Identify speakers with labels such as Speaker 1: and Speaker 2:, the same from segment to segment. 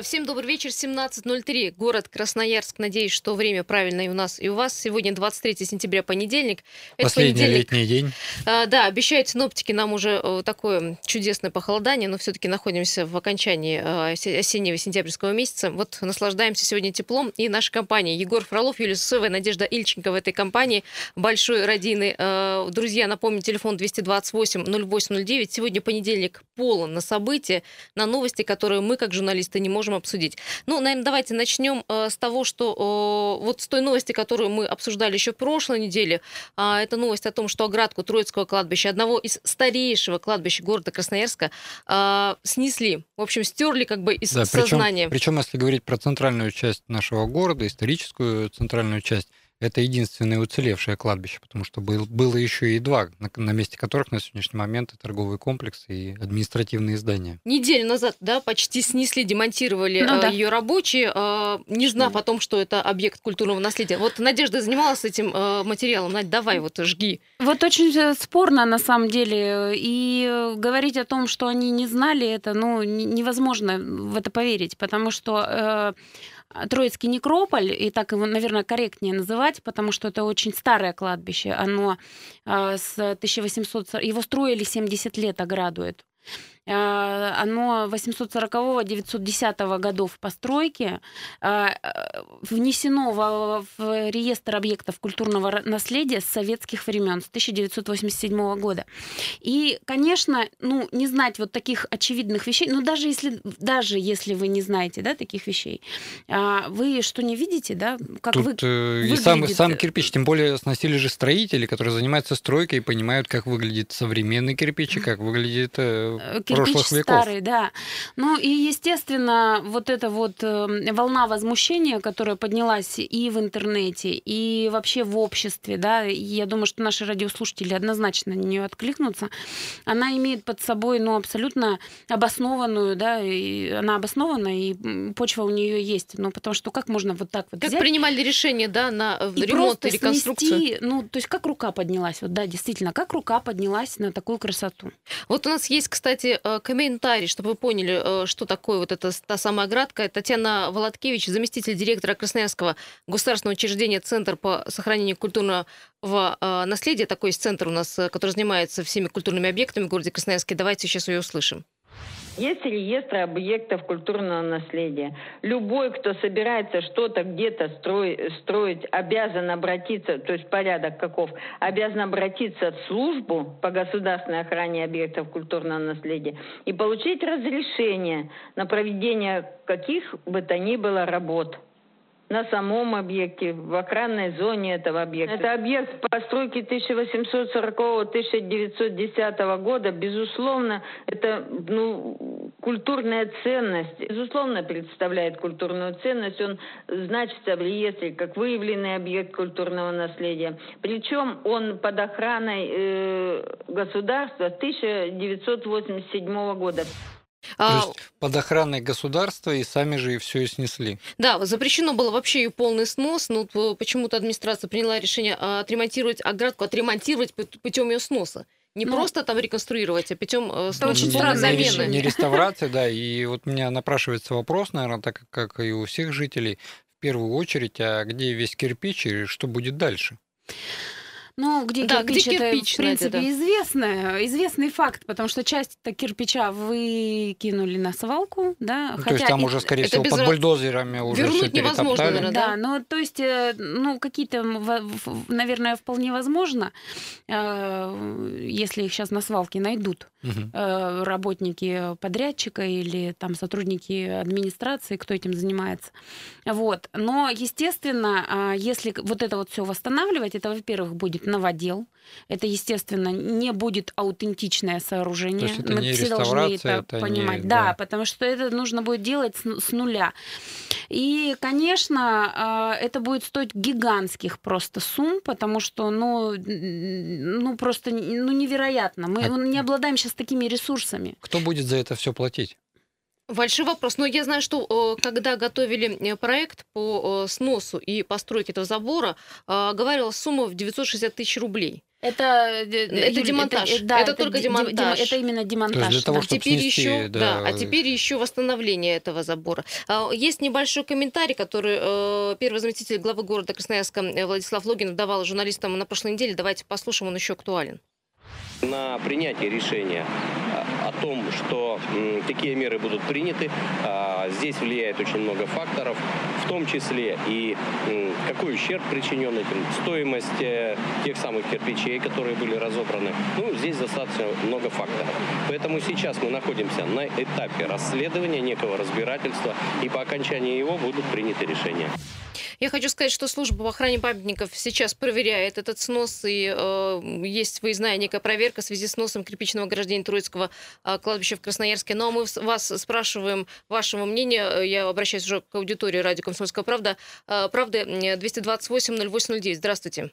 Speaker 1: Э, всем добрый вечер, 17.03, город Красноярск. Надеюсь, что время правильное и у нас, и у вас. Сегодня 23 сентября, понедельник.
Speaker 2: Это Последний понедельник. летний день.
Speaker 1: А, да, обещают синоптики нам уже э, такое чудесное похолодание, но все-таки находимся в окончании осеннего сентябрьского месяца. Вот наслаждаемся сегодня теплом. И наша компания Егор Фролов, Юлия Сусова, Надежда Ильченко в этой компании. Большой родины. Друзья, напомню, телефон 228 0809. Сегодня понедельник полон на события, на новости, которые мы, как журналисты, не можем обсудить. Ну, наверное, давайте начнем э, с того, что э, вот с той новости, которую мы обсуждали еще в прошлой неделе. Э, это новость о том, что оградку Троицкого кладбища, одного из старейшего кладбища города Красноярска, э, снесли. В общем, стерли как бы из да, сознания.
Speaker 2: Причем, если говорить про центральную часть нашего города, историческую центральную часть, это единственное уцелевшее кладбище, потому что был, было еще и два, на, на месте которых на сегодняшний момент и торговый комплекс, и административные здания.
Speaker 1: Неделю назад, да, почти снесли, демонтировали ну, э, да. ее рабочие, э, не знав о том, что это объект культурного наследия. Вот Надежда занималась этим э, материалом. Надь, давай вот жги.
Speaker 3: Вот очень спорно на самом деле. И говорить о том, что они не знали это, ну, невозможно в это поверить, потому что а, Троицкий некрополь, и так его, наверное, корректнее называть, потому что это очень старое кладбище. Оно а, с 1800... Его строили 70 лет, ограду эту. Э, оно 840-910 годов постройки, э, внесено в, в реестр объектов культурного наследия с советских времен, с 1987 года. И, конечно, ну, не знать вот таких очевидных вещей, ну, даже если, даже если вы не знаете, да, таких вещей, э, вы что не видите, да,
Speaker 2: как Тут вы и сам, сам кирпич, тем более сносили же строители, которые занимаются стройкой и понимают, как выглядит современный кирпич и как выглядит веков.
Speaker 3: старый, да. Ну и, естественно, вот эта вот эм, волна возмущения, которая поднялась и в интернете, и вообще в обществе, да, я думаю, что наши радиослушатели однозначно на нее откликнутся, она имеет под собой, ну, абсолютно обоснованную, да, и она обоснована, и почва у нее есть. Ну, потому что как можно вот так вот
Speaker 1: Как
Speaker 3: взять
Speaker 1: принимали решение, да, на э, и ремонт и реконструкцию? Снести,
Speaker 3: ну, то есть как рука поднялась, вот, да, действительно, как рука поднялась на такую красоту.
Speaker 1: Вот у нас есть, кстати, комментарий, чтобы вы поняли, э, что такое вот эта та самая оградка. Татьяна Володкевич, заместитель директора Красноярского государственного учреждения Центр по сохранению культурного э, наследия. Такой есть центр у нас, э, который занимается всеми культурными объектами в городе Красноярске. Давайте сейчас ее услышим.
Speaker 4: Есть реестры объектов культурного наследия. Любой, кто собирается что-то где-то строить, обязан обратиться, то есть порядок каков, обязан обратиться в службу по государственной охране объектов культурного наследия и получить разрешение на проведение каких бы то ни было работ на самом объекте, в охранной зоне этого объекта. Это объект постройки 1840-1910 года. Безусловно, это ну, культурная ценность. Безусловно, представляет культурную ценность. Он значится в реестре как выявленный объект культурного наследия. Причем он под охраной э, государства 1987 года.
Speaker 2: То а... есть под охраной государства и сами же и все и снесли.
Speaker 1: Да, запрещено было вообще и полный снос, но почему-то администрация приняла решение а, отремонтировать оградку, отремонтировать путем ее сноса. Не ну, просто там реконструировать, а путем э, очень
Speaker 2: замены. Не, не реставрация, да. И вот у меня напрашивается вопрос, наверное, так как и у всех жителей, в первую очередь, а где весь кирпич и что будет дальше?
Speaker 3: Ну, где да, кирпич, где кирпич, это, в принципе, да. известно, известный факт, потому что часть кирпича выкинули на свалку, да.
Speaker 2: Ну, хотя то есть там и... уже, скорее всего, без... под бульдозерами уже Вернуть все невозможно, наверное,
Speaker 3: да? да, ну, то есть, э, ну, какие-то, наверное, вполне возможно, э, если их сейчас на свалке найдут угу. работники подрядчика или там сотрудники администрации, кто этим занимается. Вот. Но, естественно, а, если вот это вот все восстанавливать, это, во-первых, будет новодел. Это, естественно, не будет аутентичное сооружение. То
Speaker 2: есть это Мы не все должны это, это
Speaker 3: понимать. Не, да, да, потому что это нужно будет делать с, с нуля. И, конечно, а, это будет стоить гигантских просто сумм, потому что, ну, ну просто ну, невероятно. Мы а... не обладаем сейчас такими ресурсами.
Speaker 2: Кто будет за это все платить?
Speaker 1: Большой вопрос. Но я знаю, что когда готовили проект по сносу и постройке этого забора, говорила сумма в 960 тысяч рублей.
Speaker 3: Это,
Speaker 1: это демонтаж. Это,
Speaker 3: да,
Speaker 1: это, это только демонтаж.
Speaker 3: это именно демонтаж.
Speaker 2: То есть для того,
Speaker 1: а
Speaker 2: чтобы
Speaker 1: теперь
Speaker 2: снести,
Speaker 1: еще,
Speaker 2: да.
Speaker 1: да, а теперь еще восстановление этого забора. А, есть небольшой комментарий, который э, первый заместитель главы города Красноярска Владислав Логин давал журналистам на прошлой неделе. Давайте послушаем, он еще актуален.
Speaker 5: На принятие решения о том, что такие меры будут приняты, а, здесь влияет очень много факторов, в том числе и какой ущерб причинен этим, стоимость э, тех самых кирпичей, которые были разобраны. Ну, здесь достаточно много факторов. Поэтому сейчас мы находимся на этапе расследования, некого разбирательства, и по окончании его будут приняты решения.
Speaker 1: Я хочу сказать, что служба по охране памятников сейчас проверяет этот снос, и э, есть выездная некая проверка в связи с сносом кирпичного ограждения Троицкого э, кладбища в Красноярске. Ну а мы вас спрашиваем вашего мнения. Я обращаюсь уже к аудитории радио «Комсомольская правда». Э, правда, 228-0809. Здравствуйте.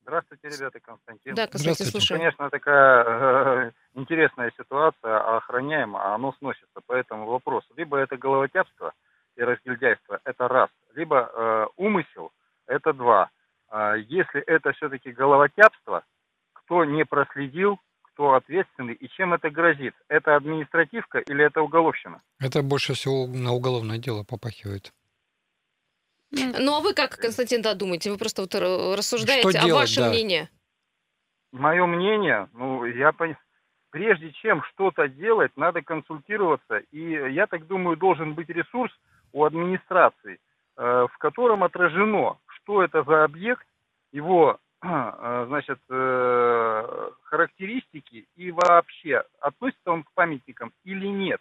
Speaker 6: Здравствуйте, ребята, Константин.
Speaker 1: Да, Константин, слушаю.
Speaker 6: Конечно, такая э, интересная ситуация, охраняема, а оно сносится. Поэтому вопрос, либо это головотяпство и разгильдяйство, это раз, либо э, умысел, это два. А если это все-таки головотяпство, кто не проследил, кто ответственный и чем это грозит? Это административка или это уголовщина?
Speaker 2: Это больше всего на уголовное дело попахивает.
Speaker 1: Ну а вы как, Константин, да, думаете? Вы просто вот рассуждаете,
Speaker 2: Что
Speaker 1: а
Speaker 2: делать,
Speaker 1: ваше
Speaker 2: да.
Speaker 1: мнение?
Speaker 6: Мое мнение, ну, я понимаю, прежде чем что-то делать, надо консультироваться. И я так думаю, должен быть ресурс у администрации, э, в котором отражено, что это за объект, его э, значит, э, характеристики и вообще относится он к памятникам или нет.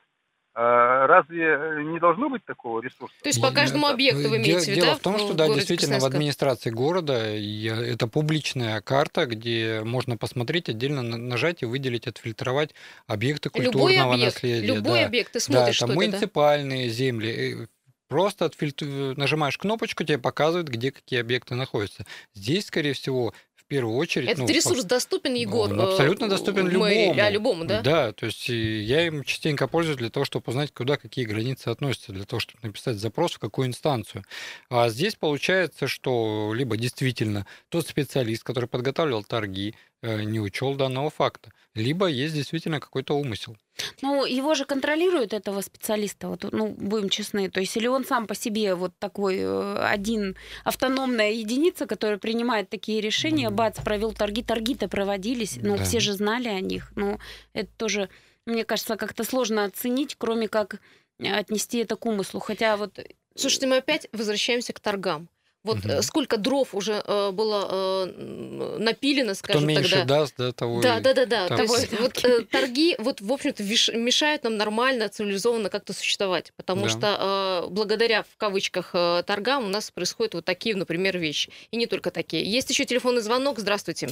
Speaker 6: Разве не должно быть такого ресурса?
Speaker 1: То есть по каждому объекту вы имеете в виду?
Speaker 2: Дело в том, что да, действительно в администрации города это публичная карта, где можно посмотреть, отдельно нажать и выделить, отфильтровать объекты культурного
Speaker 1: любой объект,
Speaker 2: наследия.
Speaker 1: Любой
Speaker 2: да.
Speaker 1: объект, ты смотришь,
Speaker 2: да,
Speaker 1: что
Speaker 2: это
Speaker 1: это,
Speaker 2: муниципальные да? земли. Просто отфильтр... нажимаешь кнопочку, тебе показывают, где какие объекты находятся. Здесь, скорее всего, в первую очередь...
Speaker 1: Этот
Speaker 2: ну,
Speaker 1: ресурс по... доступен, Егор?
Speaker 2: Он абсолютно доступен
Speaker 1: мэрии,
Speaker 2: любому.
Speaker 1: А, любому, да?
Speaker 2: Да, то есть я им частенько пользуюсь для того, чтобы узнать, куда какие границы относятся, для того, чтобы написать запрос в какую инстанцию. А здесь получается, что либо действительно тот специалист, который подготавливал торги, не учел данного факта, либо есть действительно какой-то умысел.
Speaker 3: Ну, его же контролирует этого специалиста, вот, ну, будем честны. То есть, или он сам по себе вот такой один автономная единица, которая принимает такие решения, бац, провел торги, торги-то проводились, ну, да. все же знали о них. Ну, это тоже, мне кажется, как-то сложно оценить, кроме как отнести это к умыслу. Хотя вот...
Speaker 1: Слушайте, мы опять возвращаемся к торгам. Вот угу. сколько дров уже э, было э, напилено, скажем
Speaker 2: Кто меньше
Speaker 1: тогда.
Speaker 2: даст, да, того
Speaker 1: Да,
Speaker 2: и...
Speaker 1: да, да, да.
Speaker 2: Так.
Speaker 1: То есть вот э, торги, вот в общем-то виш- мешают нам нормально, цивилизованно как-то существовать, потому
Speaker 2: Да.
Speaker 1: что э, благодаря в кавычках э, торгам у нас происходят вот такие, например, вещи, и не только такие. Есть еще телефонный звонок. Здравствуйте.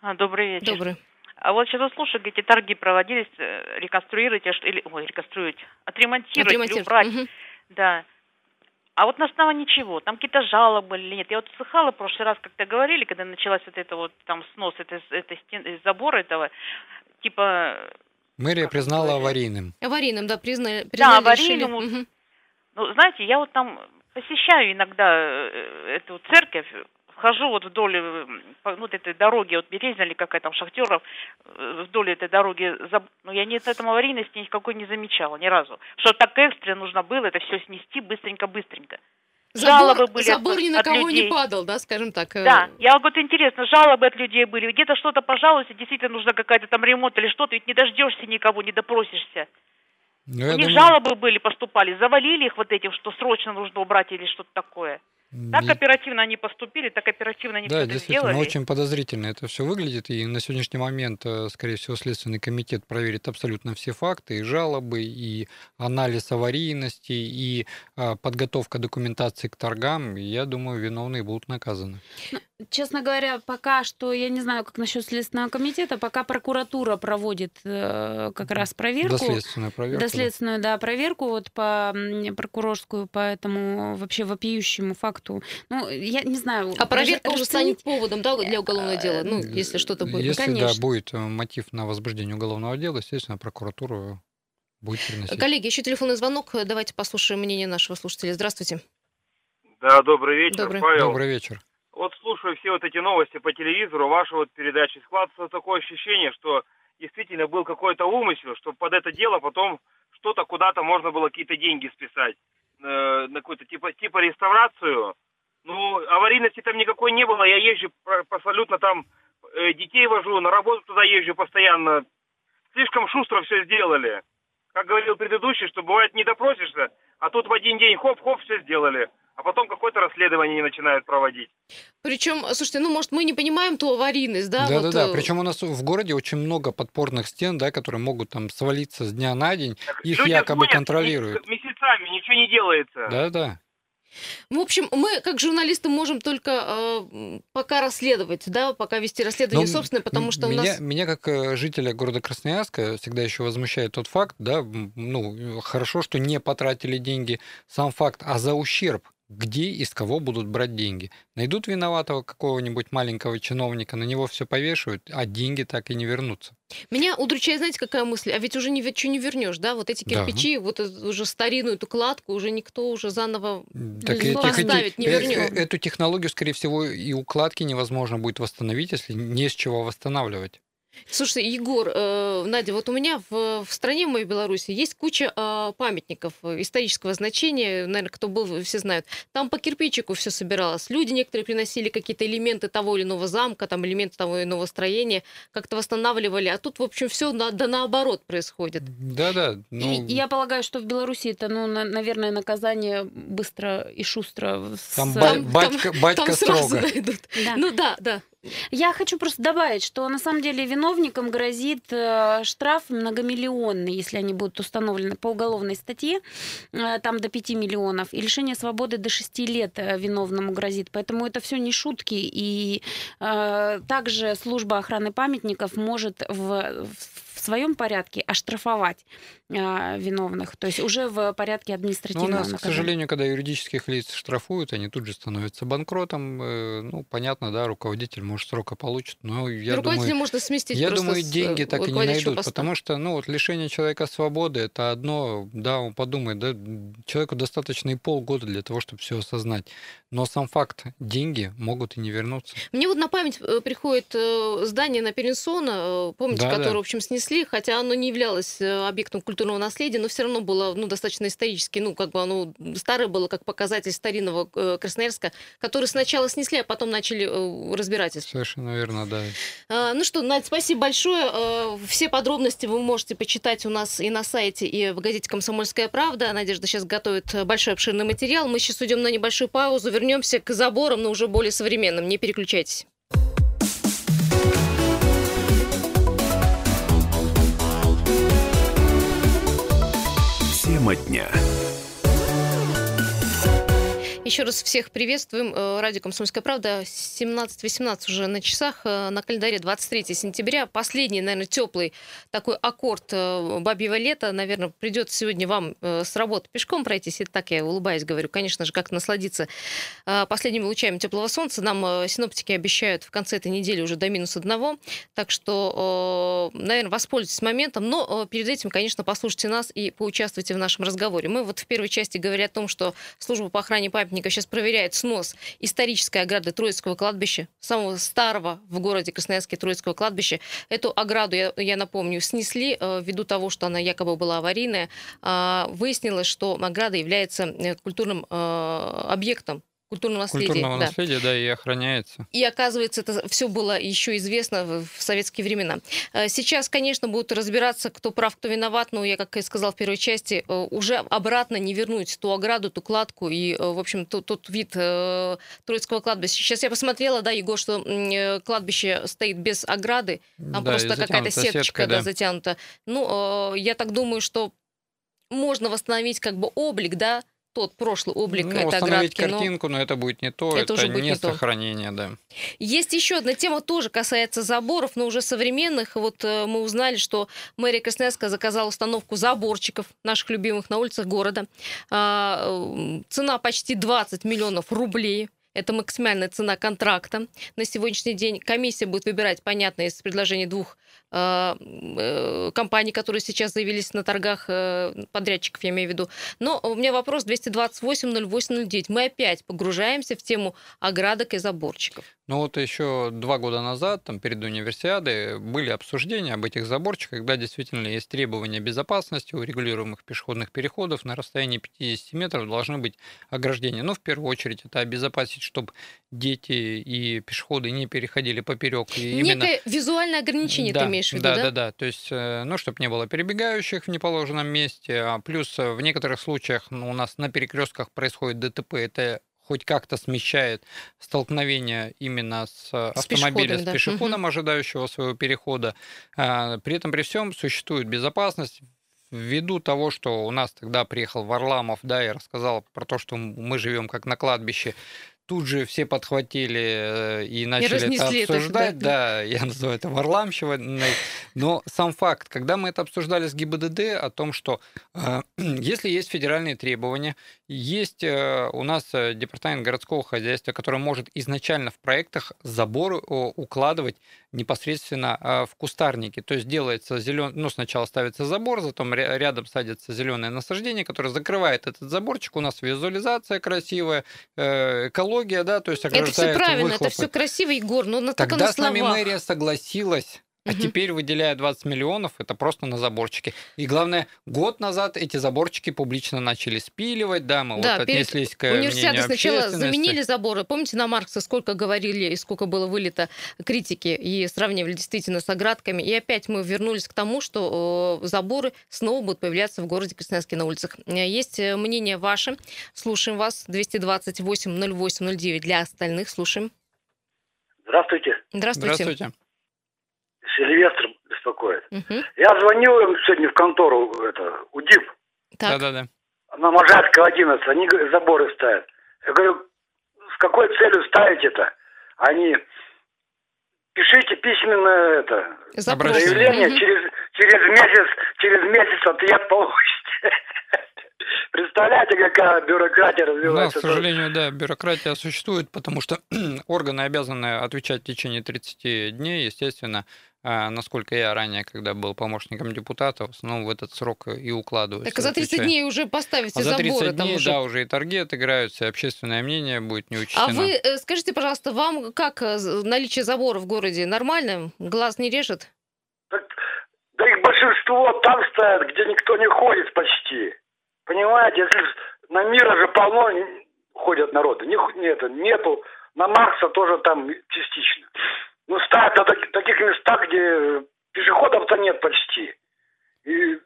Speaker 7: А, Добрый вечер.
Speaker 1: Добрый.
Speaker 7: А вот сейчас слушаю, эти торги проводились, э, реконструируйте, или, ой, реконструировать, отремонтировать, или
Speaker 1: Отремонтировать.
Speaker 7: убрать.
Speaker 1: Мгм.
Speaker 7: Да. А вот на основании чего? Там какие-то жалобы или нет? Я вот слыхала в прошлый раз, как-то говорили, когда началась вот это вот там снос этой, этой стены, забора этого, типа,
Speaker 2: Мэрия признала
Speaker 7: это
Speaker 2: аварийным.
Speaker 1: Аварийным, да, признали, признали
Speaker 7: аварийным.
Speaker 1: решили. Мгм.
Speaker 7: ну, знаете, я вот там посещаю иногда э, эту церковь, хожу вот вдоль э, вот этой дороги, вот Березина или какая там, Шахтеров, э, вдоль этой дороги, заб- ну, я ни там аварийности никакой не замечала, ни разу. Что так экстренно нужно было это все снести быстренько-быстренько.
Speaker 1: Забор,
Speaker 7: Жалобы были
Speaker 1: забор
Speaker 7: от-
Speaker 1: ни на
Speaker 7: от
Speaker 1: кого не
Speaker 7: людей.
Speaker 1: падал, да, скажем так. э,
Speaker 7: Да, я вот интересно, жалобы от людей были, где-то что-то пожалуйся, действительно нужно какая-то там ремонт или что-то, ведь не дождешься никого, не допросишься.
Speaker 2: Ну,
Speaker 7: У них
Speaker 2: думаю,
Speaker 7: жалобы были, поступали, завалили их вот этим, что срочно нужно убрать или что-то такое. Так оперативно они поступили, так оперативно они
Speaker 2: Да,
Speaker 7: все это
Speaker 2: действительно,
Speaker 7: сделали.
Speaker 2: очень подозрительно это все выглядит, и на сегодняшний момент, э, скорее всего, Следственный комитет проверит абсолютно все факты, и жалобы, и анализ аварийности, и а, подготовка документации к торгам, и я думаю, виновные будут наказаны.
Speaker 3: Честно говоря, пока что, я не знаю, как насчет Следственного комитета, пока прокуратура проводит э, как раз проверку.
Speaker 2: Доследственная проверка. да.
Speaker 3: Доследственную, да, проверку вот по прокурорскую, по этому вообще вопиющему факту. Ну, я не знаю.
Speaker 1: А проверка уже станет поводом, да, для уголовного дела, ну,
Speaker 2: Э,
Speaker 1: если что-то будет.
Speaker 2: Если,
Speaker 3: конечно.
Speaker 2: да, будет э, мотив на возбуждение уголовного дела, естественно, прокуратура будет приносить.
Speaker 1: Коллеги, еще телефонный звонок. Давайте послушаем мнение нашего слушателя. Здравствуйте.
Speaker 8: Да, добрый вечер,
Speaker 1: Добрый.
Speaker 8: Павел.
Speaker 2: Добрый вечер.
Speaker 8: Вот слушаю все вот эти новости по телевизору, ваши вот передачи, складывается такое ощущение, что действительно был какой-то умысел, что под это дело потом что-то куда-то можно было какие-то деньги списать э, на какую-то типа, типа реставрацию. Ну, аварийности там никакой не было, я езжу абсолютно там, э, детей вожу, на работу туда езжу постоянно. Слишком шустро все сделали. Как говорил предыдущий, что бывает не допросишься, а тут в один день хоп-хоп все сделали, а потом какое-то расследование не начинают проводить.
Speaker 1: Причем, слушайте, ну, может, мы не понимаем ту аварийность, да?
Speaker 2: Да,
Speaker 1: вот,
Speaker 2: да, да.
Speaker 1: э,
Speaker 2: Причем у нас в городе очень много подпорных стен, да, которые могут там свалиться с дня на день.
Speaker 8: Так
Speaker 2: Их якобы
Speaker 8: звонят
Speaker 2: контролируют.
Speaker 8: ме- Месяцами ничего не делается.
Speaker 2: Да, да.
Speaker 1: В общем, мы, как журналисты, можем только э, пока расследовать, да, пока вести расследование
Speaker 2: Но
Speaker 1: собственное, потому что у
Speaker 2: меня,
Speaker 1: нас...
Speaker 2: Меня, как э, жителя города Красноярска, всегда еще возмущает тот факт, да, ну, хорошо, что не потратили деньги, сам факт, а за ущерб, где и с кого будут брать деньги. Найдут виноватого какого-нибудь маленького чиновника, на него все повешают, а деньги так и не вернутся.
Speaker 1: Меня удручает, знаете, какая мысль? А ведь уже ни, что не вернешь, да? Вот эти
Speaker 2: Да.
Speaker 1: кирпичи, вот эту уже старинную эту кладку уже никто уже заново...
Speaker 2: Так
Speaker 1: поставить,
Speaker 2: эти-
Speaker 1: не
Speaker 2: э-
Speaker 1: вернем.
Speaker 2: э- Эту технологию, скорее всего, и укладки невозможно будет восстановить, если не с чего восстанавливать.
Speaker 1: Слушайте, Егор, э, Надя, вот у меня в, в стране, в моей Беларуси, есть куча э, памятников исторического значения, наверное, кто был, все знают. Там по кирпичику все собиралось. Люди некоторые приносили какие-то элементы того или иного замка, там элементы того или иного строения, как-то восстанавливали. А тут, в общем, все на, да наоборот происходит.
Speaker 2: Да-да. Ну,
Speaker 3: И я полагаю, что в Беларуси это, ну, на- наверное, наказание быстро и шустро. с-
Speaker 2: там, ба-
Speaker 1: там-
Speaker 2: батька, батька
Speaker 1: Там сразу
Speaker 2: строго.
Speaker 1: найдут.
Speaker 3: Да.
Speaker 1: Ну да, да.
Speaker 3: Я хочу просто добавить, что на самом деле виновникам грозит э, штраф многомиллионный, если они будут установлены по уголовной статье, э, там до 5 миллионов, и лишение свободы до 6 лет э, виновному грозит. Поэтому это все не шутки. И также служба охраны памятников может в, в своем порядке оштрафовать виновных, то есть уже в порядке
Speaker 2: Ну,
Speaker 3: административного
Speaker 2: у нас, к
Speaker 3: наказания.
Speaker 2: сожалению, когда юридических лиц штрафуют, они тут же становятся банкротом. Э, Ну, понятно, да, руководитель, может, срока получит, но я
Speaker 1: Руководителя
Speaker 2: думаю...
Speaker 1: можно сместить
Speaker 2: Я думаю,
Speaker 1: э,
Speaker 2: деньги так и не найдут,
Speaker 1: поста.
Speaker 2: потому что, ну, вот лишение человека свободы это одно, да, он подумает, да, человеку достаточно и полгода для того, чтобы все осознать. Но сам факт, деньги могут и не вернуться.
Speaker 1: Мне вот на память э, приходит здание на Перенсона, помните,
Speaker 2: Да, да.
Speaker 1: которое, в общем, снесли, хотя оно не являлось объектом культурного наследия, но все равно было ну, достаточно исторически, ну, как бы оно старое было как показатель старинного э, Красноярска, который сначала снесли, а потом начали э, разбирательство.
Speaker 2: Совершенно верно, да.
Speaker 1: А, Ну что, Надь, спасибо большое. Э, Все подробности вы можете почитать у нас и на сайте, и в газете «Комсомольская правда». Надежда сейчас готовит большой обширный материал. Мы сейчас уйдем на небольшую паузу, вернемся к заборам, но уже более современным. Не переключайтесь.
Speaker 9: Тема дня.
Speaker 1: Еще раз всех приветствуем. Э, Радио «Комсомольская правда». 17-18 уже на часах. Э, На календаре 23 сентября. Последний, наверное, теплый такой аккорд э, бабьего лета. Наверное, придется сегодня вам с работы пешком пройтись. Это так я улыбаюсь, говорю. Конечно же, как насладиться последними лучами теплого солнца. Нам синоптики обещают в конце этой недели уже до минус одного. Так что, наверное, воспользуйтесь моментом. Но перед этим, конечно, послушайте нас и поучаствуйте в нашем разговоре. Мы вот в первой части говорили о том, что служба по охране памятника сейчас проверяет снос исторической ограды Троицкого кладбища, самого старого в городе Красноярске Троицкого кладбища. Эту ограду, я, я напомню, снесли э, ввиду того, что она якобы была аварийная. А, выяснилось, что ограда является э, культурным э, объектом культурного наследия.
Speaker 2: Культурного
Speaker 1: да.
Speaker 2: наследия, да, и охраняется.
Speaker 1: И оказывается, это все было еще известно в советские времена. Э, Сейчас, конечно, будут разбираться, кто прав, кто виноват, но я, как и сказал в первой части, э, уже обратно не вернуть ту ограду, ту кладку и, э, в общем, тот, тот вид э, Троицкого кладбища. Сейчас я посмотрела, да, Егор, что кладбище стоит без ограды, там
Speaker 2: Да,
Speaker 1: просто какая-то сеточка
Speaker 2: сеткой,
Speaker 1: да,
Speaker 2: да.
Speaker 1: затянута. Ну, э, я так думаю, что можно восстановить как бы облик, да, тот прошлый облик
Speaker 2: ну,
Speaker 1: оградки, но-
Speaker 2: картинку, но это будет не то,
Speaker 1: Это
Speaker 2: это,
Speaker 1: уже будет
Speaker 2: не,
Speaker 1: не то.
Speaker 2: сохранение, да.
Speaker 1: Есть еще одна тема, тоже касается заборов, но уже современных. Вот э, мы узнали, что мэрия Красноярска заказала установку заборчиков наших любимых на улицах города. А, цена почти 20 миллионов рублей. Это максимальная цена контракта на сегодняшний день. Комиссия будет выбирать, понятно, из предложений двух компаний, которые сейчас заявились на торгах э, подрядчиков, я имею в виду. Но у меня вопрос 228-08-09. Мы опять погружаемся в тему оградок и заборчиков.
Speaker 2: Ну вот еще два года назад, там, перед универсиадой, были обсуждения об этих заборчиках, когда действительно есть требования безопасности у регулируемых пешеходных переходов. На расстоянии 50 метров должны быть ограждения. Ну, в первую очередь, это обезопасить, чтобы дети и пешеходы не переходили поперек. И
Speaker 1: Некое
Speaker 2: именно...
Speaker 1: визуальное ограничение
Speaker 2: да,
Speaker 1: ты имеешь в виду,
Speaker 2: да?
Speaker 1: да?
Speaker 2: Да, да, То есть, э, ну, чтобы не было перебегающих в неположенном месте, а плюс э, в некоторых случаях ну, у нас на перекрестках происходит ДТП. Это хоть как-то смещает столкновение именно с,
Speaker 1: С
Speaker 2: автомобиля, с
Speaker 1: да.
Speaker 2: пешеходом, ожидающего своего перехода. А, При этом при всем существует безопасность. Ввиду того, что у нас тогда приехал Варламов, да, и рассказал про то, что мы живем как на кладбище, тут же все подхватили э, и начали это
Speaker 1: разнесли это,
Speaker 2: обсуждать.
Speaker 1: да.
Speaker 2: Да, я называю это Варламщиной. Но сам факт, когда мы это обсуждали с ГИБДД, о том, что э, если есть федеральные требования, есть э, у нас э, департамент городского хозяйства, который может изначально в проектах заборы укладывать непосредственно э, в кустарники. То есть делается зелен... ну, сначала ставится забор, затем ря- рядом садится зеленое насаждение, которое закрывает этот заборчик. У нас визуализация красивая, э, экология, да, то есть
Speaker 1: Это все правильно, это
Speaker 2: выхлопы.
Speaker 1: все красиво, Егор, но на,
Speaker 2: Тогда
Speaker 1: на
Speaker 2: с нами мэрия согласилась. А
Speaker 1: Мгм.
Speaker 2: теперь, выделяя 20 миллионов, это просто на заборчики. И главное, год назад эти заборчики публично начали спиливать, да, мы
Speaker 1: Да,
Speaker 2: вот
Speaker 1: перед
Speaker 2: отнеслись к
Speaker 1: Универсиады
Speaker 2: мнению
Speaker 1: сначала заменили заборы. Помните, на Маркса сколько говорили и сколько было вылито критики и сравнивали действительно с оградками. И опять мы вернулись к тому, что э, заборы снова будут появляться в городе Красноярске на улицах. Э, Есть э, мнение ваше. Слушаем вас. 228-08-09 для остальных. Слушаем.
Speaker 10: Здравствуйте.
Speaker 1: Здравствуйте.
Speaker 2: Здравствуйте.
Speaker 10: Сильвестр беспокоит.
Speaker 1: Мгм.
Speaker 10: Я звонил им сегодня в контору, это, УДИП,
Speaker 1: Так,
Speaker 2: Да-да-да.
Speaker 10: на Можайского 11, они заборы ставят. Я говорю, с какой целью ставить это? Они, пишите письменно это,
Speaker 1: запрос.
Speaker 2: Обращение.
Speaker 10: заявление,
Speaker 1: Мгм.
Speaker 10: через, через месяц, через месяц ответ получите. Представляете, какая бюрократия
Speaker 2: У нас, к
Speaker 10: развивается?
Speaker 2: сожалению, да, бюрократия существует, потому что органы обязаны отвечать в течение 30 дней, естественно, насколько я ранее, когда был помощником депутата, в основном в этот срок и укладываюсь.
Speaker 1: Так а за 30 дней уже поставить
Speaker 2: А
Speaker 1: все
Speaker 2: за 30
Speaker 1: заборы. там
Speaker 2: дней,
Speaker 1: уже.
Speaker 2: да, уже и торги отыграются, и общественное мнение будет не учтено.
Speaker 1: А вы э, скажите, пожалуйста, вам как э, наличие забора в городе нормально? Глаз не режет?
Speaker 10: Так, да их большинство там стоят, где никто не ходит почти. Понимаете, если на мира же полно ходят народы. Не, ху- нет, нету. На Маркса тоже там частично. Ну, ставят на таки- таких местах, где пешеходов-то нет почти. И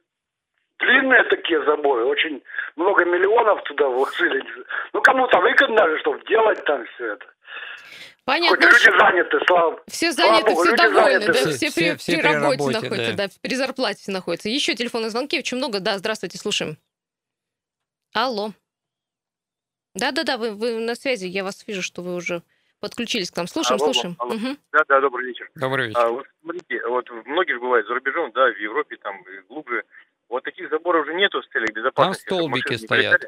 Speaker 10: длинные такие заборы, очень много миллионов туда вложили. Ну, кому-то выгодно же, чтобы делать там все это.
Speaker 1: Понятно.
Speaker 10: Хоть люди заняты, слава
Speaker 1: Все
Speaker 10: Слава
Speaker 1: заняты,
Speaker 10: богу,
Speaker 1: все довольны,
Speaker 10: заняты.
Speaker 1: да,
Speaker 2: Все-
Speaker 1: все,
Speaker 2: все-
Speaker 1: при,
Speaker 2: все
Speaker 1: при
Speaker 2: при
Speaker 1: работе,
Speaker 2: работе,
Speaker 1: находятся, да.
Speaker 2: да.
Speaker 1: при зарплате все находятся. Еще телефонные звонки, очень много, да, здравствуйте, слушаем. Алло. Да-да-да, вы, вы на связи, я вас вижу, что вы уже подключились к нам. Слушаем,
Speaker 8: Алло,
Speaker 1: слушаем.
Speaker 8: алло.
Speaker 1: Мгм.
Speaker 8: Да, да, добрый вечер.
Speaker 2: Добрый вечер.
Speaker 8: А, вот смотрите, вот многие же бывают за рубежом, да, в Европе, там, и глубже. Вот таких заборов уже нету с целью безопасности. чтобы
Speaker 2: столбики стоят.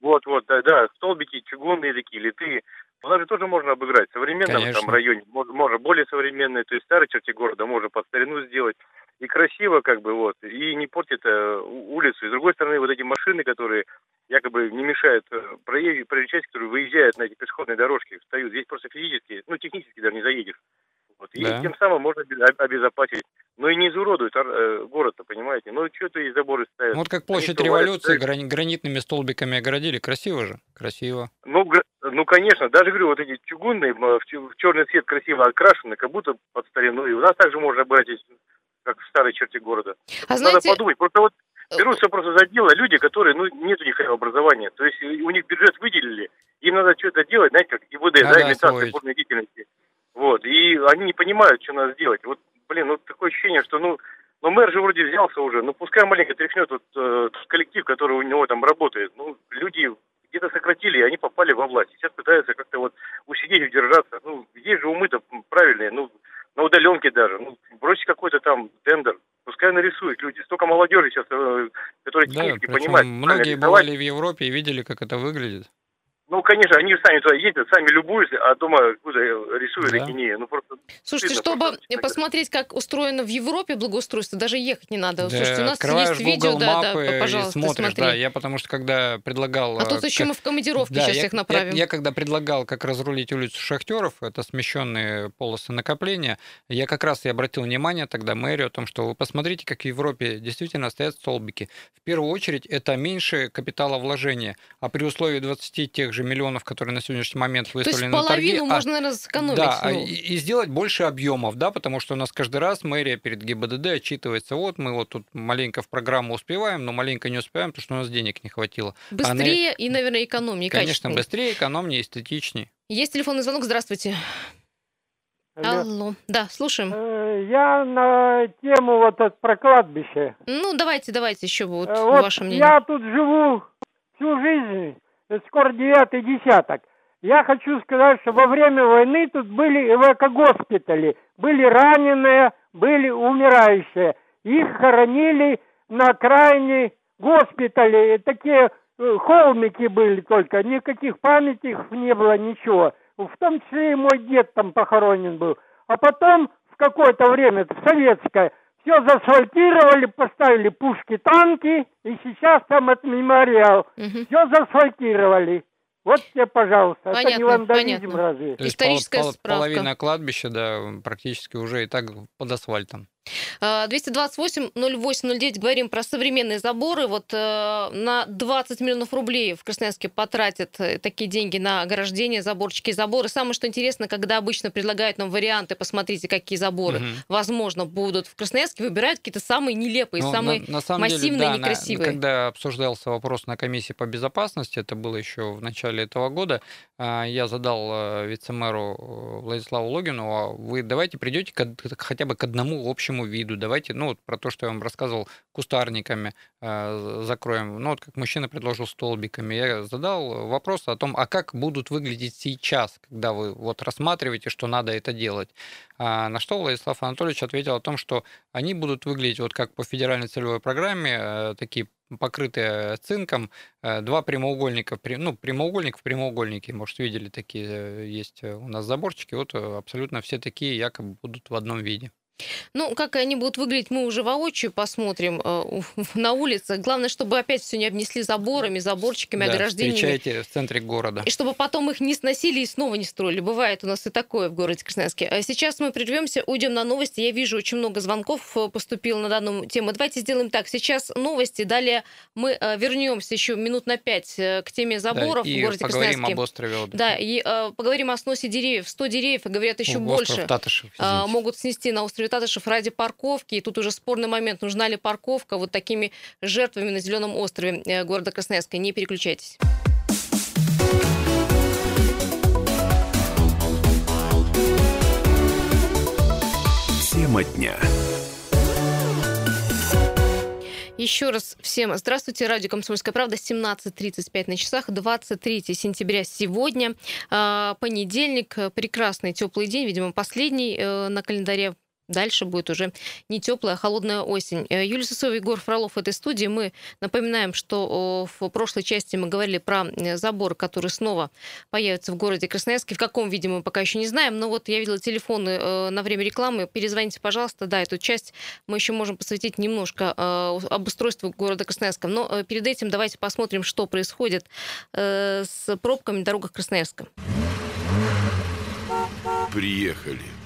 Speaker 8: Вот, вот, да, да, столбики, чугунные такие, литые. У нас же тоже можно обыграть в современном
Speaker 2: Конечно.
Speaker 8: там районе, можно, более современные, то есть старые черте города можно под старину сделать. И красиво, как бы, вот, и не портит э, улицу. И с другой стороны, вот эти машины, которые якобы не мешают э, проезжей части, которые выезжают на эти пешеходные дорожки, встают. Здесь просто физически, ну, технически даже не заедешь. Вот. И
Speaker 2: Да.
Speaker 8: тем самым можно обе- обезопасить. Но и не изуродуют э, город-то, понимаете? Ну, что-то и заборы ставят.
Speaker 2: Ну, вот как площадь
Speaker 8: Они
Speaker 2: революции грани- гранитными столбиками оградили. Красиво же? Красиво.
Speaker 8: Ну, гра- ну, конечно, даже говорю, вот эти чугунные м, в, черный цвет красиво окрашены, как будто под старину. И у нас также можно здесь, как в старой черте города.
Speaker 1: А
Speaker 8: Надо
Speaker 1: знаете,
Speaker 8: подумать. Просто вот берутся просто за дело люди, которые, ну, нет у них образования. То есть у них бюджет выделили, им надо что-то делать, знаете, как ИВД,
Speaker 2: Надо
Speaker 8: да, имитация бурной деятельности. Вот, и они не понимают, что надо сделать. Вот, блин, ну, такое ощущение, что, ну, ну, мэр же вроде взялся уже, ну, пускай маленько тряхнет вот, э, коллектив, который у него там работает. Ну, люди где-то сократили, и они попали во власть. Сейчас пытаются как-то вот усидеть и удержаться. Ну, есть же умы-то правильные, ну, на удаленке даже. Ну, бросить какой-то там тендер. Пускай нарисуют люди. Столько молодежи сейчас, э, которые
Speaker 2: Да,
Speaker 8: технически понимают.
Speaker 2: многие бывали в Европе и видели, как это выглядит.
Speaker 8: Ну, конечно, они же сами туда ездят, сами любуются, а дома куда рисуют
Speaker 2: Да.
Speaker 8: такие, не, ну просто...
Speaker 1: Слушайте, чтобы
Speaker 8: просто.
Speaker 1: посмотреть, как устроено в Европе благоустройство, даже ехать не надо.
Speaker 2: Да,
Speaker 1: Слушайте, у нас
Speaker 2: открываешь
Speaker 1: есть видео,
Speaker 2: Google
Speaker 1: да, да,
Speaker 2: и
Speaker 1: пожалуйста,
Speaker 2: смотришь,
Speaker 1: смотри.
Speaker 2: да. Я потому что когда предлагал...
Speaker 1: А
Speaker 2: э,
Speaker 1: тут еще
Speaker 2: как-
Speaker 1: мы в командировке
Speaker 2: Да,
Speaker 1: сейчас
Speaker 2: я,
Speaker 1: всех
Speaker 2: я-
Speaker 1: направим.
Speaker 2: Я, когда предлагал, как разрулить улицу Шахтеров, это смещенные полосы накопления, я как раз и обратил внимание тогда мэрию о том, что вы посмотрите, как в Европе действительно стоят столбики. В первую очередь, это меньше капиталовложения, а при условии 20 тех же миллионов, которые на сегодняшний момент
Speaker 1: То есть
Speaker 2: выставлены на торги...
Speaker 1: половину
Speaker 2: а-
Speaker 1: можно, наверное, сэкономить.
Speaker 2: да, а
Speaker 1: ну.
Speaker 2: и, и сделать больше объемов, да, потому что у нас каждый раз мэрия перед ГИБДД отчитывается, вот мы вот тут маленько в программу успеваем, но маленько не успеваем, потому что у нас денег не хватило. А
Speaker 1: Быстрее и, наверное, экономнее,
Speaker 2: Конечно, быстрее, экономнее, эстетичнее.
Speaker 1: Есть телефонный звонок, здравствуйте. Алло. Да, слушаем.
Speaker 11: Э, Я на тему вот это про кладбище.
Speaker 1: Ну, давайте, давайте еще вот,
Speaker 11: Э, Вот
Speaker 1: ваше мнение.
Speaker 11: я тут живу всю жизнь, скоро девятый десяток. Я хочу сказать, что во время войны тут были эвакогоспитали. Были раненые, были умирающие. Их хоронили на окраине госпитале. И Такие э, холмики были только, никаких памятников не было, ничего. В том числе и мой дед там похоронен был. А потом в какое-то время, в советское, все заасфальтировали, поставили пушки, танки, и сейчас там это мемориал.
Speaker 1: Мгм.
Speaker 11: Все заасфальтировали. Вот тебе, пожалуйста. это не
Speaker 1: Понятно,
Speaker 11: вандализм
Speaker 1: понятно.
Speaker 11: разве?
Speaker 2: То есть
Speaker 1: Историческая
Speaker 2: пол- пол-
Speaker 1: справка.
Speaker 2: половина кладбища, да, практически уже и так под асфальтом.
Speaker 1: А, 228-08-09 говорим про современные заборы. Вот э, на 20 миллионов рублей в Красноярске потратят э, такие деньги на ограждение, заборчики и заборы. Самое что интересно, когда обычно предлагают нам варианты, посмотрите, какие заборы,
Speaker 2: Мгм.
Speaker 1: возможно, будут в Красноярске, выбирают какие-то самые нелепые,
Speaker 2: Ну,
Speaker 1: самые
Speaker 2: на, на самом
Speaker 1: массивные,
Speaker 2: деле, да, на-
Speaker 1: некрасивые.
Speaker 2: когда обсуждался вопрос на комиссии по безопасности, это было еще в начале этого года, а, я задал э, вице-мэру э, Владиславу Логину, а вы давайте придете к хотя бы к одному общему виду, давайте, ну, вот про то, что я вам рассказывал, кустарниками э, закроем, ну, вот как мужчина предложил столбиками, я задал вопрос о том, а как будут выглядеть сейчас, когда вы вот рассматриваете, что надо это делать. А, на что Владислав Анатольевич ответил о том, что они будут выглядеть вот как по федеральной целевой программе, э, такие покрытые цинком, э, два прямоугольника, ну, прямоугольник в прямоугольнике, может, видели такие, э, есть у нас заборчики, вот э, абсолютно все такие якобы будут в одном виде.
Speaker 1: Ну, как они будут выглядеть, мы уже воочию посмотрим э, на улице. Главное, чтобы опять все не обнесли заборами, заборчиками,
Speaker 2: Да,
Speaker 1: ограждениями.
Speaker 2: встречаете в центре города.
Speaker 1: И чтобы потом их не сносили и снова не строили. Бывает у нас и такое в городе Красноярске. А сейчас мы прервемся, уйдем на новости. Я вижу, очень много звонков э, поступило на данную тему. Давайте сделаем так. Сейчас новости. Далее мы э, вернемся еще минут на пять э, к теме
Speaker 2: Да,
Speaker 1: заборов
Speaker 2: и
Speaker 1: в городе
Speaker 2: поговорим
Speaker 1: Красноярске.
Speaker 2: об острове отдыха.
Speaker 1: Да, и э, поговорим о сносе деревьев. 100 деревьев, говорят, еще больше.
Speaker 2: Татышев, извините.
Speaker 1: могут снести на острове Татышев ради парковки. И тут уже спорный момент, нужна ли парковка вот такими жертвами на Зеленом острове э, города Красноярска. Не переключайтесь.
Speaker 9: Тема дня.
Speaker 1: Еще раз всем здравствуйте. Радио «Комсомольская правда», 17.35 на часах, 23 сентября сегодня. А, Понедельник, прекрасный теплый день, видимо, последний э, на календаре. Дальше будет уже не теплая, а холодная осень. Э, Юлия Сысова, Егор Фролов в этой студии. Мы напоминаем, что в прошлой части мы говорили про э, заборы, которые снова появятся в городе Красноярске. В каком виде мы пока еще не знаем. Но вот я видела телефоны э, на время рекламы. Перезвоните, пожалуйста. Да, эту часть мы еще можем посвятить немножко об устройстве города Красноярска. Но перед этим давайте посмотрим, что происходит с пробками на дорогах Красноярска.
Speaker 9: Приехали.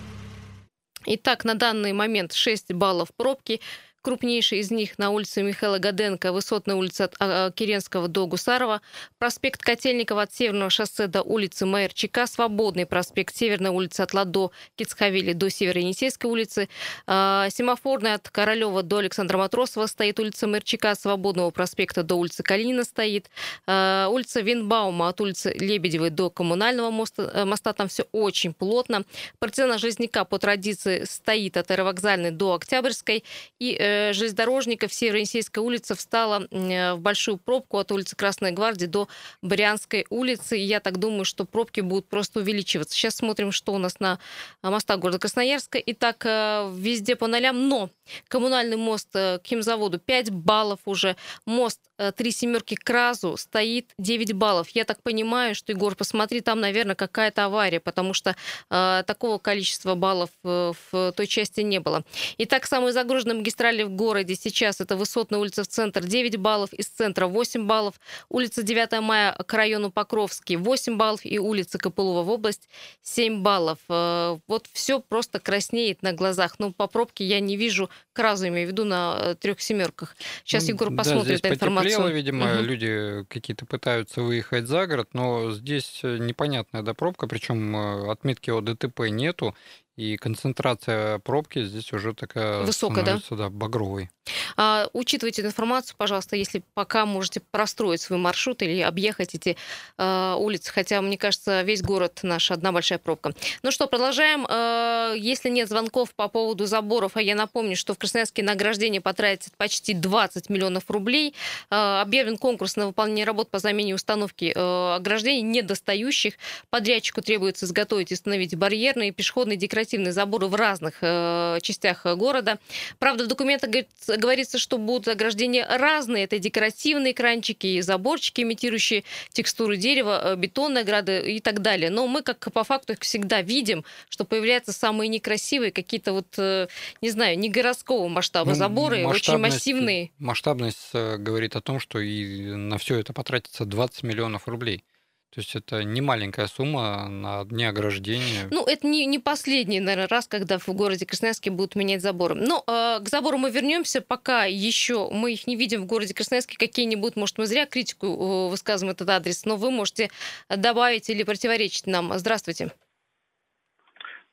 Speaker 1: Итак, на данный момент 6 баллов пробки. Крупнейший из них на улице Михаила Гаденко, Высотная улица от а, Киренского до Гусарова, проспект Котельникова от Северного шоссе до улицы Майерчика, Свободный проспект, Северная улица от Ладо Кицхавели до Северо-Енисейской улицы, а, Семафорная от Королева до Александра Матросова стоит улица Майерчика, Свободного проспекта до улицы Калинина стоит, а, улица Винбаума от улицы Лебедевой до Коммунального моста, э, моста, там все очень плотно, партизана Железняка по традиции стоит от аэровокзальной до Октябрьской, и э, железнодорожников Северо-Енисейская улица встала э, в большую пробку от улицы Красной Гвардии до Брянской улицы. Я так думаю, что пробки будут просто увеличиваться. Сейчас смотрим, что у нас на э, мостах города Красноярска. Итак, э, везде по нолям, но коммунальный мост э, к химзаводу 5 баллов уже, мост э, три семерки к разу стоит 9 баллов. Я так понимаю, что, Егор, посмотри, там, наверное, какая-то авария, потому что э, такого количества баллов э, в той части не было. Итак, самые загруженные магистрали в городе сейчас это Высотная улица в центр 9 баллов, из центра 8 баллов, улица 9 мая к району Покровский 8 баллов и улица Копылова в область 7 баллов. Э, вот все просто краснеет на глазах. Ну, по пробке я не вижу к разу, имею в виду на э, трех семерках. Сейчас Егор
Speaker 2: Да,
Speaker 1: посмотрит эту информацию.
Speaker 2: Потеплело, видимо,
Speaker 1: Мгм.
Speaker 2: люди какие-то пытаются выехать за город, но здесь э, непонятная да, пробка, причем э, отметки о ДТП нету, и концентрация пробки здесь уже такая
Speaker 1: Высокая, да?
Speaker 2: да, багровой.
Speaker 1: А, учитывайте эту информацию, пожалуйста, если пока можете простроить свой маршрут или объехать эти э, улицы, хотя, мне кажется, весь город наш одна большая пробка. Ну что, продолжаем. Э, если нет звонков по поводу заборов, а я напомню, что в Красноярске на ограждение потратится почти 20 миллионов рублей, э, объявлен конкурс на выполнение работ по замене установки э, ограждений недостающих. Подрядчику требуется изготовить и установить барьерные, пешеходные, декоративные заборы в разных э, частях города. Правда, в документах говорит- говорится, что будут ограждения разные. Это декоративные кранчики и заборчики, имитирующие текстуру дерева, э, бетонные ограды и так далее. Но мы, как по факту, всегда видим, что появляются самые некрасивые, какие-то вот, э, не знаю, не городского масштаба
Speaker 2: Ну,
Speaker 1: заборы, очень массивные.
Speaker 2: Масштабность э, говорит о том, что и на все это потратится 20 миллионов рублей. То есть это не маленькая сумма на дне ограждения.
Speaker 1: Ну, это не, не последний, наверное, раз, когда в городе Красноярске будут менять заборы. Но э, к забору мы вернемся, пока еще мы их не видим в городе Красноярске какие-нибудь, может, мы зря критику э, высказываем этот адрес, но вы можете добавить или противоречить нам. Здравствуйте.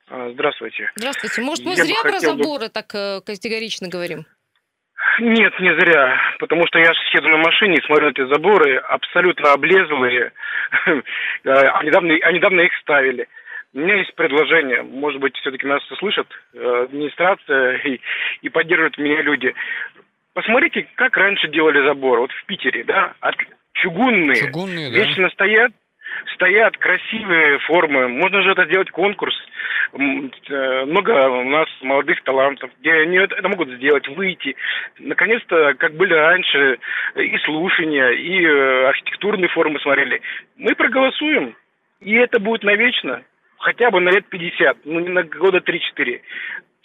Speaker 12: А, Здравствуйте.
Speaker 1: Здравствуйте. Может, мы
Speaker 12: Я
Speaker 1: зря про
Speaker 12: хотел бы-
Speaker 1: заборы так э, категорично говорим?
Speaker 12: Нет, не зря, потому что я ж еду на машине и смотрю на эти заборы, абсолютно облезлые, а недавно, а недавно их ставили. У меня есть предложение, может быть, все-таки нас услышат э, администрация и, и поддерживают меня люди. Посмотрите, как раньше делали заборы, вот в Питере, да, от, чугунные,
Speaker 2: Чугунные, да.
Speaker 12: вечно стоят, стоят красивые формы. Можно же это сделать конкурс. Э, Много у нас молодых талантов, где они это могут сделать, выйти. Наконец-то, как были раньше, и слушания, и э, архитектурные формы смотрели. Мы проголосуем, и это будет навечно, хотя бы на лет 50, ну не на года 3-4.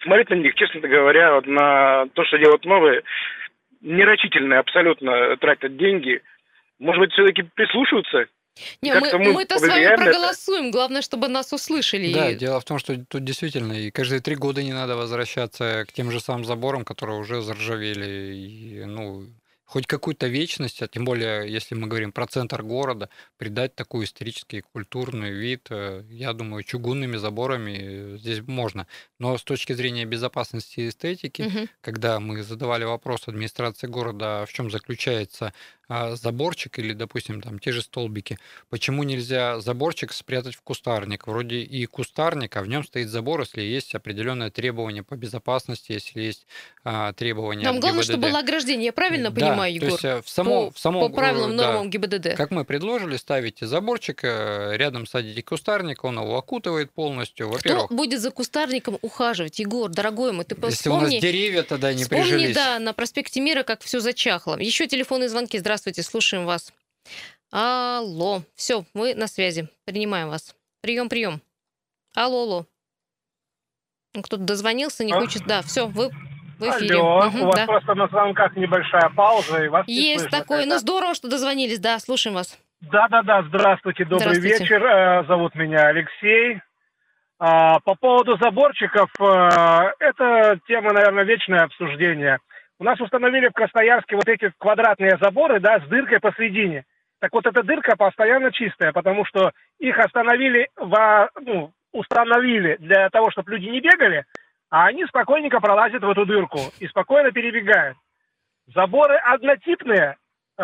Speaker 12: Смотреть на них, честно говоря, вот на то, что делают новые, нерачительно абсолютно тратят деньги. Может быть, все-таки прислушиваются?
Speaker 1: Не, мы,
Speaker 12: мы
Speaker 1: мы-то с вами
Speaker 12: на это?
Speaker 1: проголосуем. Главное, чтобы нас услышали.
Speaker 2: Да,
Speaker 1: И-
Speaker 2: дело в том, что тут действительно и каждые три года не надо возвращаться к тем же самым заборам, которые уже заржавели. И, ну, хоть какую-то вечность, а тем более, если мы говорим про центр города, придать такой исторический культурный вид, э, я думаю, чугунными заборами э, здесь можно. Но с точки зрения безопасности и эстетики,
Speaker 1: Мгм.
Speaker 2: когда мы задавали вопрос администрации города, а в чем заключается заборчик или, допустим, там те же столбики, почему нельзя заборчик спрятать в кустарник? Вроде и кустарник, а в нем стоит забор, если есть определенное требование по безопасности, если есть а, требования
Speaker 1: Нам главное,
Speaker 2: ГИБДД.
Speaker 1: чтобы было ограждение. Я правильно
Speaker 2: Да,
Speaker 1: понимаю,
Speaker 2: то
Speaker 1: Егор?
Speaker 2: есть э, в само,
Speaker 1: по,
Speaker 2: в самом,
Speaker 1: по правилам,
Speaker 2: э, да,
Speaker 1: нормам ГИБДД.
Speaker 2: как мы предложили, ставите заборчик, э, рядом садите кустарник, он его окутывает полностью.
Speaker 1: Кто
Speaker 2: Во-первых,
Speaker 1: будет за кустарником ухаживать? Егор, дорогой мой, ты
Speaker 2: если у нас
Speaker 1: вспомни,
Speaker 2: деревья тогда не
Speaker 1: вспомни,
Speaker 2: прижились.
Speaker 1: да, на проспекте Мира, как все зачахло. Еще телефонные звонки. Здравствуйте, слушаем вас. Алло. Все, мы на связи. Принимаем вас. Прием, прием. Алло, алло. Ну, Кто-то дозвонился, не
Speaker 13: А?
Speaker 1: хочет. Да, все, вы в эфире.
Speaker 13: Алло,
Speaker 1: Мгм,
Speaker 13: у вас
Speaker 1: да.
Speaker 13: просто на звонках небольшая пауза, и вас
Speaker 1: Есть такое. Ну, здорово, что дозвонились. Да, слушаем вас.
Speaker 13: Да-да-да, здравствуйте, добрый
Speaker 1: Здравствуйте.
Speaker 13: вечер. Э, Зовут меня Алексей. А, По поводу заборчиков, э, это тема, наверное, вечное обсуждение. У нас установили в Красноярске вот эти квадратные заборы, да, с дыркой посредине. Так вот, эта дырка постоянно чистая, потому что их остановили, во, ну, установили для того, чтобы люди не бегали, а они спокойненько пролазят в эту дырку и спокойно перебегают. Заборы однотипные, э,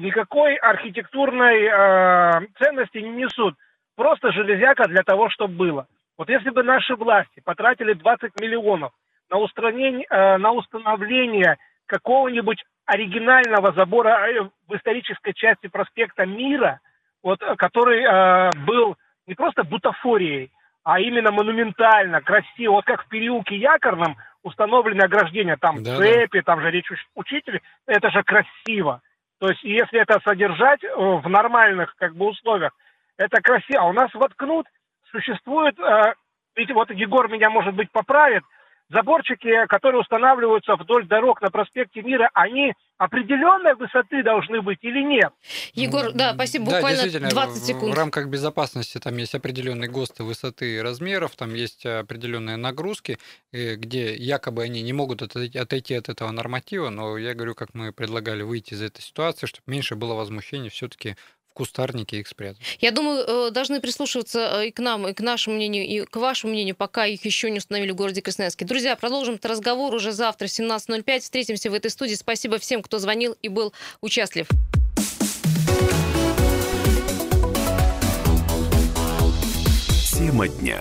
Speaker 13: никакой архитектурной э, ценности не несут. Просто железяка для того, чтобы было. Вот если бы наши власти потратили 20 миллионов на, устранение, э, на установление какого-нибудь оригинального забора э, в исторической части проспекта Мира, вот, э, который э, был не просто бутафорией, а именно монументально, красиво, вот как в переулке Якорном установлены ограждения, там
Speaker 2: Да-да.
Speaker 13: цепи, там же речь уч- учителей, это же красиво. То есть, если это содержать в нормальных как бы условиях, это красиво. А у нас воткнут, существует, э, ведь вот Егор меня, может быть, поправит, заборчики, которые устанавливаются вдоль дорог на проспекте Мира, они определенной высоты должны быть или нет?
Speaker 1: Егор, да, спасибо,
Speaker 2: Да,
Speaker 1: буквально
Speaker 2: действительно,
Speaker 1: 20
Speaker 2: в-
Speaker 1: секунд.
Speaker 2: В рамках безопасности там есть определенные ГОСТы высоты и размеров, там есть определенные нагрузки, э, где якобы они не могут отойти, отойти от этого норматива, но я говорю, как мы предлагали выйти из этой ситуации, чтобы меньше было возмущений все-таки кустарнике их спрятать.
Speaker 1: Я думаю, э, должны прислушиваться э, и к нам, и к нашему мнению, и к вашему мнению, пока их еще не установили в городе Красноярске. Друзья, продолжим этот разговор уже завтра в 17.05. Встретимся в этой студии. Спасибо всем, кто звонил и был участлив.
Speaker 9: Тема дня.